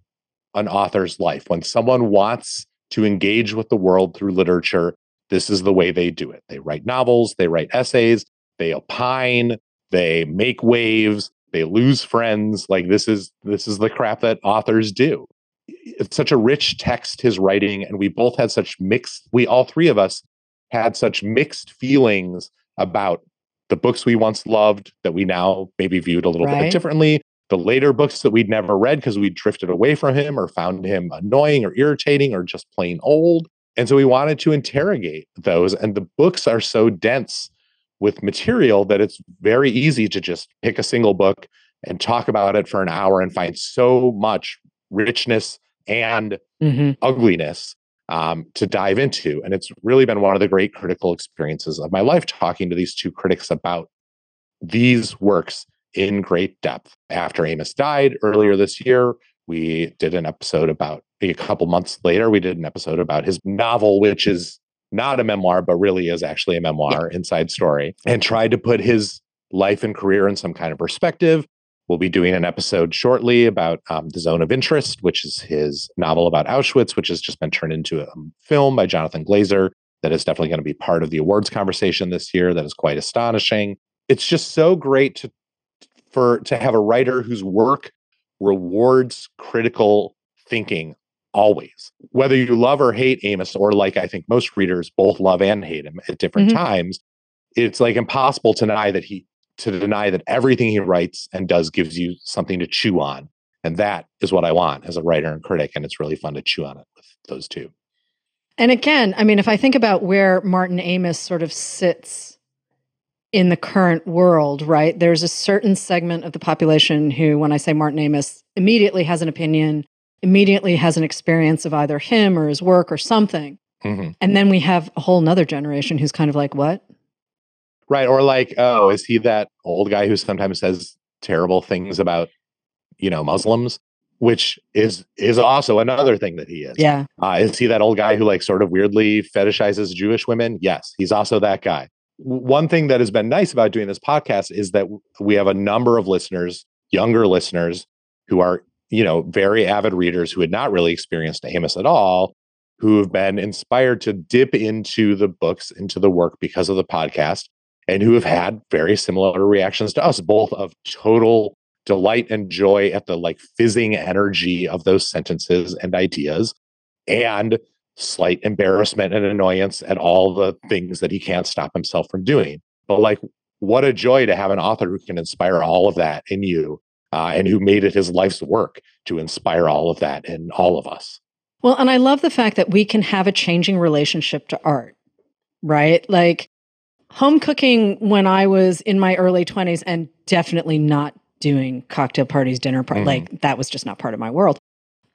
an author's life. When someone wants to engage with the world through literature this is the way they do it. They write novels they write essays they opine they make waves they lose friends like this is this is the crap that authors do it's such a rich text his writing and we both had such mixed we all three of us had such mixed feelings about the books we once loved that we now maybe viewed a little right. bit differently the later books that we'd never read because we drifted away from him or found him annoying or irritating or just plain old and so we wanted to interrogate those and the books are so dense with material that it's very easy to just pick a single book and talk about it for an hour and find so much richness and mm-hmm. ugliness um, to dive into. And it's really been one of the great critical experiences of my life talking to these two critics about these works in great depth. After Amis died earlier this year, we did an episode about a couple months later, we did an episode about his novel, which is not a memoir, but really is actually a memoir, yeah. Inside Story, and tried to put his life and career in some kind of perspective. We'll be doing an episode shortly about um, The Zone of Interest, which is his novel about Auschwitz, which has just been turned into a film by Jonathan Glazer that is definitely going to be part of the awards conversation this year. That is quite astonishing. It's just so great to for to have a writer whose work rewards critical thinking always. Whether you love or hate Amis, or like I think most readers both love and hate him at different mm-hmm. times, it's like impossible to deny that he to deny that everything he writes and does gives you something to chew on. And that is what I want as a writer and critic. And it's really fun to chew on it with those two. And again, I mean, if I think about where Martin Amis sort of sits in the current world, right? There's a certain segment of the population who, when I say Martin Amis, immediately has an opinion, immediately has an experience of either him or his work or something. Mm-hmm. And then we have a whole nother generation who's kind of like, what? Right. Or like, oh, is he that old guy who sometimes says terrible things about, you know, Muslims? Which is is also another thing that he is. Yeah. Uh, is he that old guy who like sort of weirdly fetishizes Jewish women? Yes, he's also that guy. One thing that has been nice about doing this podcast is that we have a number of listeners, younger listeners, who are, you know, very avid readers who had not really experienced Amis at all, who have been inspired to dip into the books, into the work because of the podcast and who have had very similar reactions to us, both of total delight and joy at the like fizzing energy of those sentences and ideas, and slight embarrassment and annoyance at all the things that he can't stop himself from doing. But like, what a joy to have an author who can inspire all of that in you uh, and who made it his life's work to inspire all of that in all of us. Well, and I love the fact that we can have a changing relationship to art, right? Like, home cooking when I was in my early 20s and definitely not doing cocktail parties, dinner parties. Mm. Like that was just not part of my world.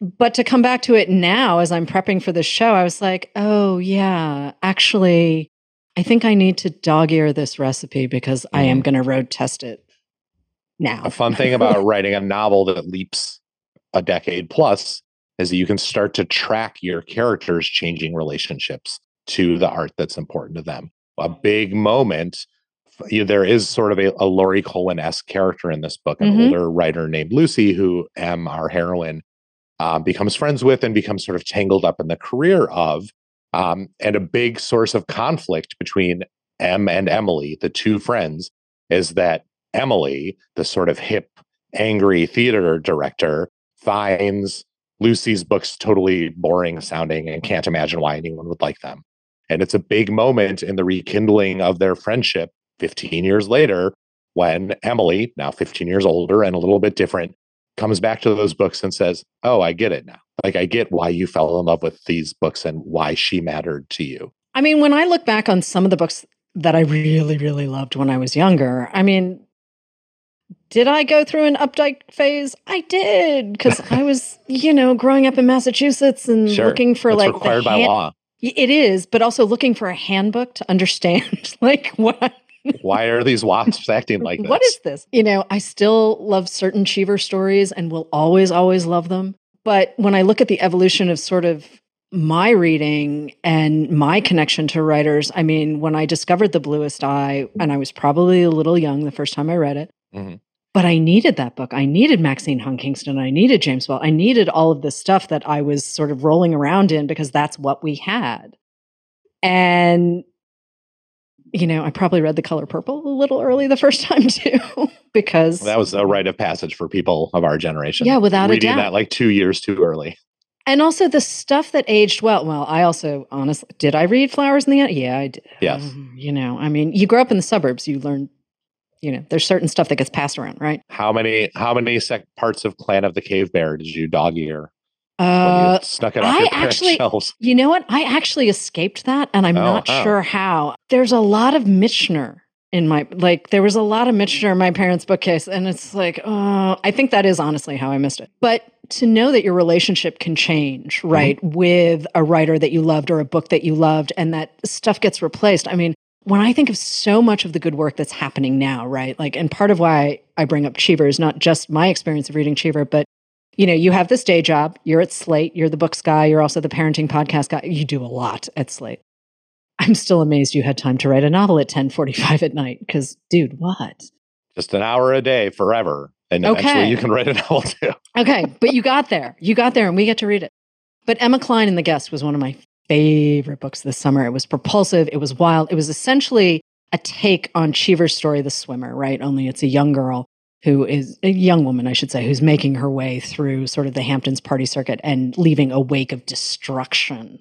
But to come back to it now as I'm prepping for this show, I was like, oh, yeah, actually, I think I need to dog ear this recipe because mm. I am mm-hmm. going to road test it now. A fun thing about writing a novel that leaps a decade plus is that you can start to track your characters' changing relationships to the art that's important to them a big moment. You know, there is sort of a, a Laurie Colwin esque character in this book, an mm-hmm. older writer named Lucy, who M, our heroine, um, becomes friends with and becomes sort of tangled up in the career of. Um, and a big source of conflict between M and Emily, the two friends, is that Emily, the sort of hip, angry theater director, finds Lucy's books totally boring sounding and can't imagine why anyone would like them. And it's a big moment in the rekindling of their friendship 15 years later when Emily, now 15 years older and a little bit different, comes back to those books and says, Oh, I get it now. Like, I get why you fell in love with these books and why she mattered to you. I mean, when I look back on some of the books that I really, really loved when I was younger, I mean, did I go through an Updike phase? I did because I was, you know, growing up in Massachusetts and sure. looking for That's like required by hand- law. It is, but also looking for a handbook to understand like what why are these wasps acting like this? What is this? You know, I still love certain Cheever stories and will always, always love them. But when I look at the evolution of sort of my reading and my connection to writers, I mean, when I discovered The Bluest Eye, and I was probably a little young the first time I read it, mm-hmm. But I needed that book. I needed Maxine Hong Kingston. I needed James Baldwin. I needed all of this stuff that I was sort of rolling around in because that's what we had. And, you know, I probably read The Color Purple a little early the first time too, because well, that was a rite of passage for people of our generation. Yeah, without Reading a doubt. that like two years too early. And also the stuff that aged well. Well, I also honestly did I read Flowers in the Attic? Yeah, I did. Yes. Um, you know, I mean, you grow up in the suburbs, you learn you know, there's certain stuff that gets passed around, right? How many how many sec- parts of Clan of the Cave Bear did you dog ear? Uh, snuck it off I your actually, shelves. You know what? I actually escaped that, and I'm oh, not oh. sure how. There's a lot of Michener in my like. There was a lot of Michener in my parents' bookcase, and it's like, oh, I think that is honestly how I missed it. But to know that your relationship can change, mm-hmm. right, mm-hmm. with a writer that you loved or a book that you loved, and that stuff gets replaced. I mean, when I think of so much of the good work that's happening now, right? Like, and part of why I bring up Cheever is not just my experience of reading Cheever, but you know, you have this day job, you're at Slate, you're the books guy, you're also the parenting podcast guy. You do a lot at Slate. I'm still amazed you had time to write a novel at 10:45 at night cuz dude, what? Just an hour a day forever. And okay. eventually you can write a novel too. okay, but you got there. You got there and we get to read it. But Emma Cline in The Guest was one of my favorite books this summer. It was propulsive, it was wild. It was essentially a take on Cheever's story, The Swimmer, right? Only it's a young girl who is a young woman, I should say, who's making her way through sort of the Hamptons party circuit and leaving a wake of destruction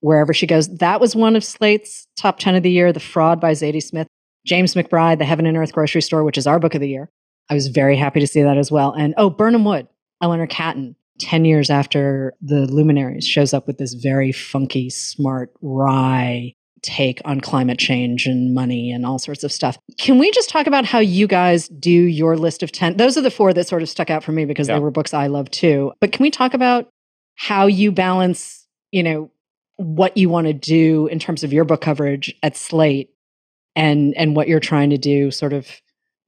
wherever she goes. That was one of Slate's top 10 of the year, The Fraud by Zadie Smith. James McBride, The Heaven and Earth Grocery Store, which is our book of the year. I was very happy to see that as well. And oh, Birnam Wood, Eleanor Catton, 10 years after The Luminaries, shows up with this very funky, smart, wry take on climate change and money and all sorts of stuff. Can we just talk about how you guys do your list of 10? Those are the four that sort of stuck out for me because yeah. they were books I love too. But can we talk about how you balance, you know, what you want to do in terms of your book coverage at Slate and and what you're trying to do sort of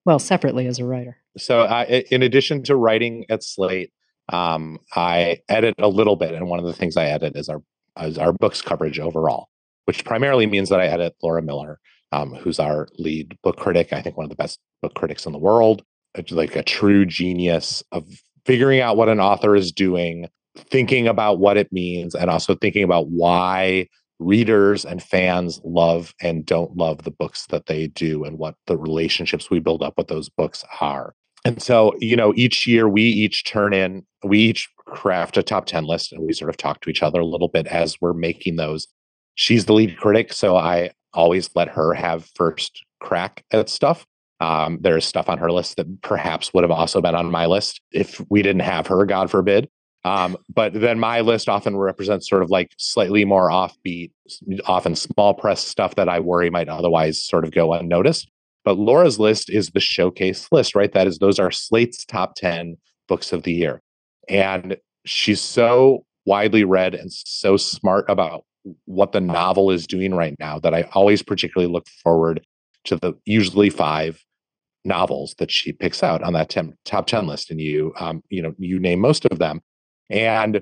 well separately as a writer so I, in addition to writing at slate um, i edit a little bit and one of the things i edit is our is our books coverage overall which primarily means that i edit laura miller um, who's our lead book critic i think one of the best book critics in the world like a true genius of figuring out what an author is doing thinking about what it means and also thinking about why readers and fans love and don't love the books that they do and what the relationships we build up with those books are. And so, you know, each year we each turn in, we each craft a top 10 list and we sort of talk to each other a little bit as we're making those. She's the lead critic, so I always let her have first crack at stuff. Um, there's stuff on her list that perhaps would have also been on my list if we didn't have her, God forbid. Um, but then my list often represents sort of like slightly more offbeat, often small press stuff that I worry might otherwise sort of go unnoticed. But Laura's list is the showcase list, right? That is, those are Slate's top 10 books of the year. And she's so widely read and so smart about what the novel is doing right now that I always particularly look forward to the usually five novels that she picks out on that 10, top 10 list. And you, um, you know, you name most of them. And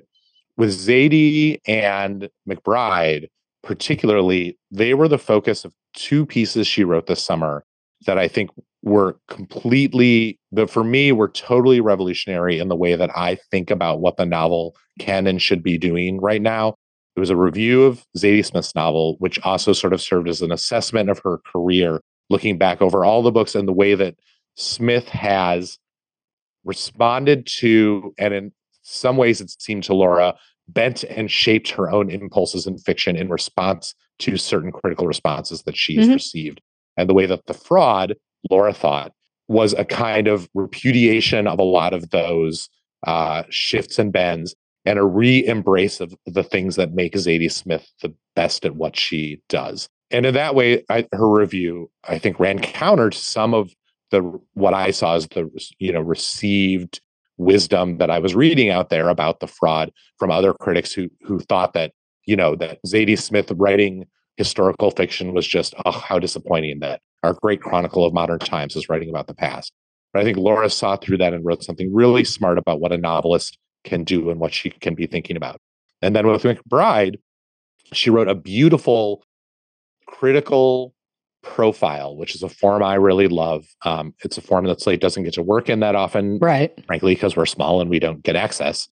with Zadie and McBride, particularly, they were the focus of two pieces she wrote this summer that I think were completely, but for me, were totally revolutionary in the way that I think about what the novel can and should be doing right now. It was a review of Zadie Smith's novel, which also sort of served as an assessment of her career, looking back over all the books and the way that Smith has responded to and in some ways it seemed to Laura bent and shaped her own impulses in fiction in response to certain critical responses that she's mm-hmm. received. And the way that the fraud, Laura thought, was a kind of repudiation of a lot of those uh, shifts and bends and a re-embrace of the things that make Zadie Smith the best at what she does. And in that way, I, her review, I think, ran counter to some of the what I saw as the you know received wisdom that I was reading out there about the fraud from other critics who who thought that you know that Zadie Smith writing historical fiction was just oh how disappointing that our great chronicle of modern times is writing about the past. But I think Laura saw through that and wrote something really smart about what a novelist can do and what she can be thinking about. And then with McBride, she wrote a beautiful critical profile, which is a form I really love. Um, it's a form that Slate doesn't get to work in that often, right? Frankly, because we're small and we don't get access.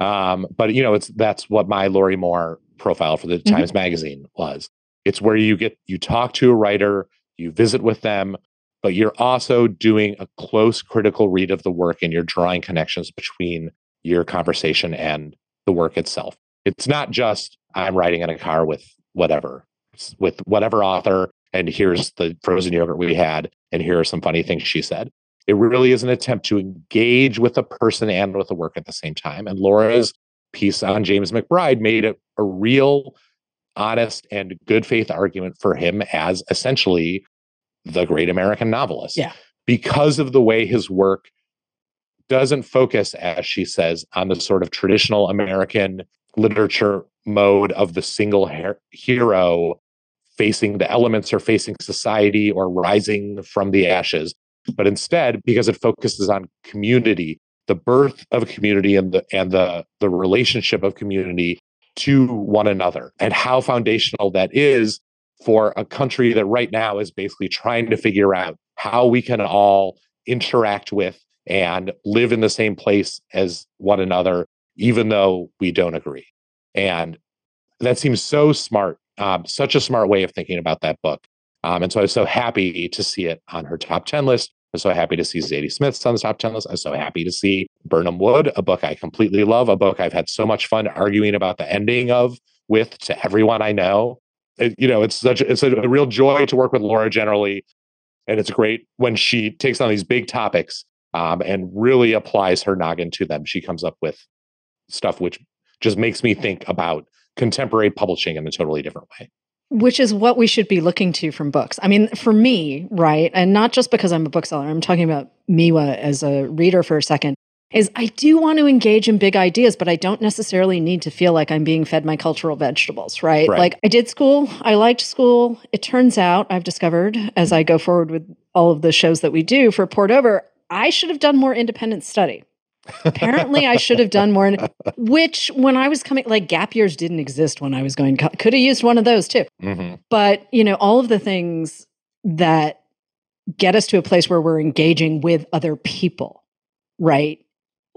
Um, but you know, it's that's what my Lorrie Moore profile for the mm-hmm. Times Magazine was. It's where you get you talk to a writer, you visit with them, but you're also doing a close critical read of the work and you're drawing connections between your conversation and the work itself. It's not just I'm riding in a car with whatever, with whatever author and here's the frozen yogurt we had, and here are some funny things she said. It really is an attempt to engage with the person and with the work at the same time. And Laura's piece on James McBride made it a real, honest, and good faith argument for him as essentially the great American novelist. Yeah. Because of the way his work doesn't focus, as she says, on the sort of traditional American literature mode of the single her- hero facing the elements or facing society or rising from the ashes, but instead, because it focuses on community, the birth of a community and the and the the relationship of community to one another and how foundational that is for a country that right now is basically trying to figure out how we can all interact with and live in the same place as one another even though we don't agree and that seems so smart um, such a smart way of thinking about that book. Um, and so I was so happy to see it on her top 10 list. I'm so happy to see Zadie Smith's on the top 10 list. I'm so happy to see Birnam Wood, a book I completely love, a book I've had so much fun arguing about the ending of with to everyone I know. It, you know, it's such it's a, a real joy to work with Laura generally. And it's great when she takes on these big topics um, and really applies her noggin to them. She comes up with stuff which just makes me think about contemporary publishing in a totally different way which is what we should be looking to from books. I mean, for me, right, and not just because I'm a bookseller, I'm talking about Miwa as a reader for a second, is I do want to engage in big ideas, but I don't necessarily need to feel like I'm being fed my cultural vegetables, right? right? Like I did school, I liked school. It turns out I've discovered as I go forward with all of the shows that we do for Poured Over, I should have done more independent study. Apparently, I should have done more. Which, when I was coming, like gap years didn't exist when I was going. Could have used one of those too. Mm-hmm. But you know, all of the things that get us to a place where we're engaging with other people, right?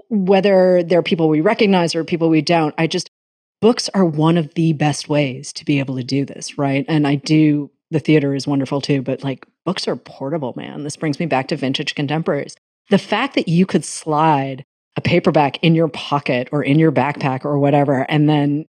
Whether they're people we recognize or people we don't, I just books are one of the best ways to be able to do this, right? And I do. The theater is wonderful too, but like books are portable, man. This brings me back to vintage contemporaries. The fact that you could slide a paperback in your pocket or in your backpack or whatever. And then,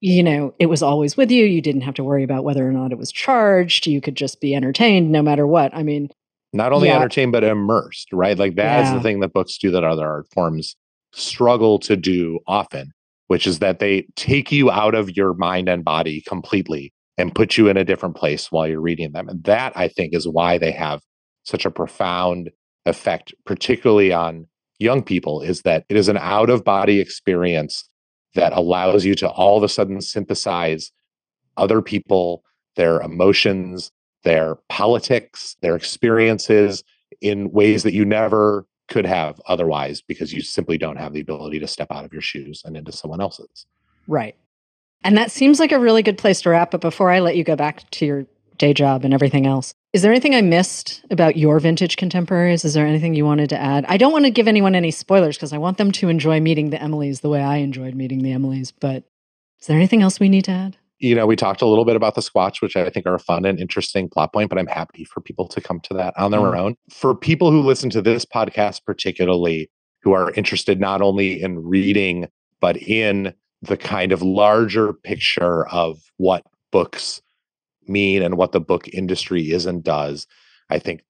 you know, it was always with you. You didn't have to worry about whether or not it was charged. You could just be entertained no matter what. I mean, not only yeah. entertained, but immersed, right? Like that's yeah. the thing that books do that other art forms struggle to do often, which is that they take you out of your mind and body completely and put you in a different place while you're reading them. And that I think is why they have such a profound effect, particularly on young people is that it is an out of body experience that allows you to all of a sudden synthesize other people, their emotions, their politics, their experiences in ways that you never could have otherwise because you simply don't have the ability to step out of your shoes and into someone else's. Right. And that seems like a really good place to wrap. But before I let you go back to your day job and everything else, is there anything I missed about your vintage contemporaries? Is there anything you wanted to add? I don't want to give anyone any spoilers because I want them to enjoy meeting the Emilys the way I enjoyed meeting the Emilys. But is there anything else we need to add? You know, we talked a little bit about the Squatch, which I think are a fun and interesting plot point, but I'm happy for people to come to that on their mm. own. For people who listen to this podcast, particularly who are interested not only in reading, but in the kind of larger picture of what books mean and what the book industry is and does. I think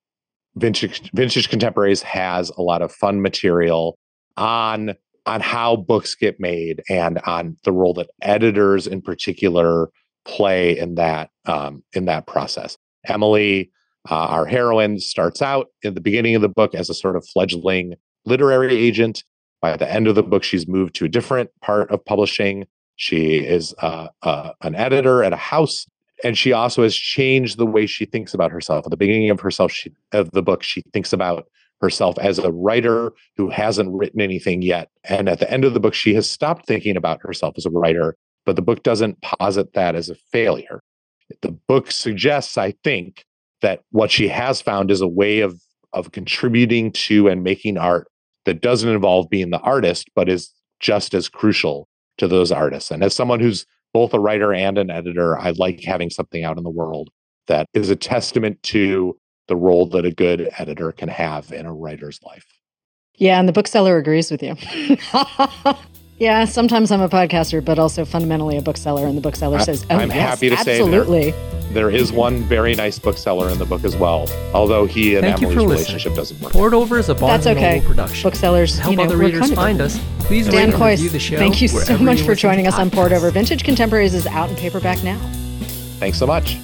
Vintage Vintage Contemporaries has a lot of fun material on on how books get made and on the role that editors in particular play in that um, in that process. Emily, uh, our heroine, starts out in the beginning of the book as a sort of fledgling literary agent. By the end of the book, she's moved to a different part of publishing. She is uh, uh, an editor at a house and she also has changed the way she thinks about herself. At the beginning of herself, she, of the book, she thinks about herself as a writer who hasn't written anything yet. And at the end of the book, she has stopped thinking about herself as a writer, but the book doesn't posit that as a failure. The book suggests, I think, that what she has found is a way of of contributing to and making art that doesn't involve being the artist, but is just as crucial to those artists. And as someone who's both a writer and an editor, I like having something out in the world that is a testament to the role that a good editor can have in a writer's life. Yeah, and the bookseller agrees with you. yeah, sometimes I'm a podcaster, but also fundamentally a bookseller, and the bookseller says, "Oh, I'm yes, happy to absolutely. say there, there is one very nice bookseller in the book as well, although he and Thank Emily's relationship doesn't work. Poured Over is a Barnes That's okay. production. Booksellers, to help you know, other readers find us. Please Dan Kois, the show. Thank you so much for joining us on Poured Over. Vintage Contemporaries is out in paperback now. Thanks so much.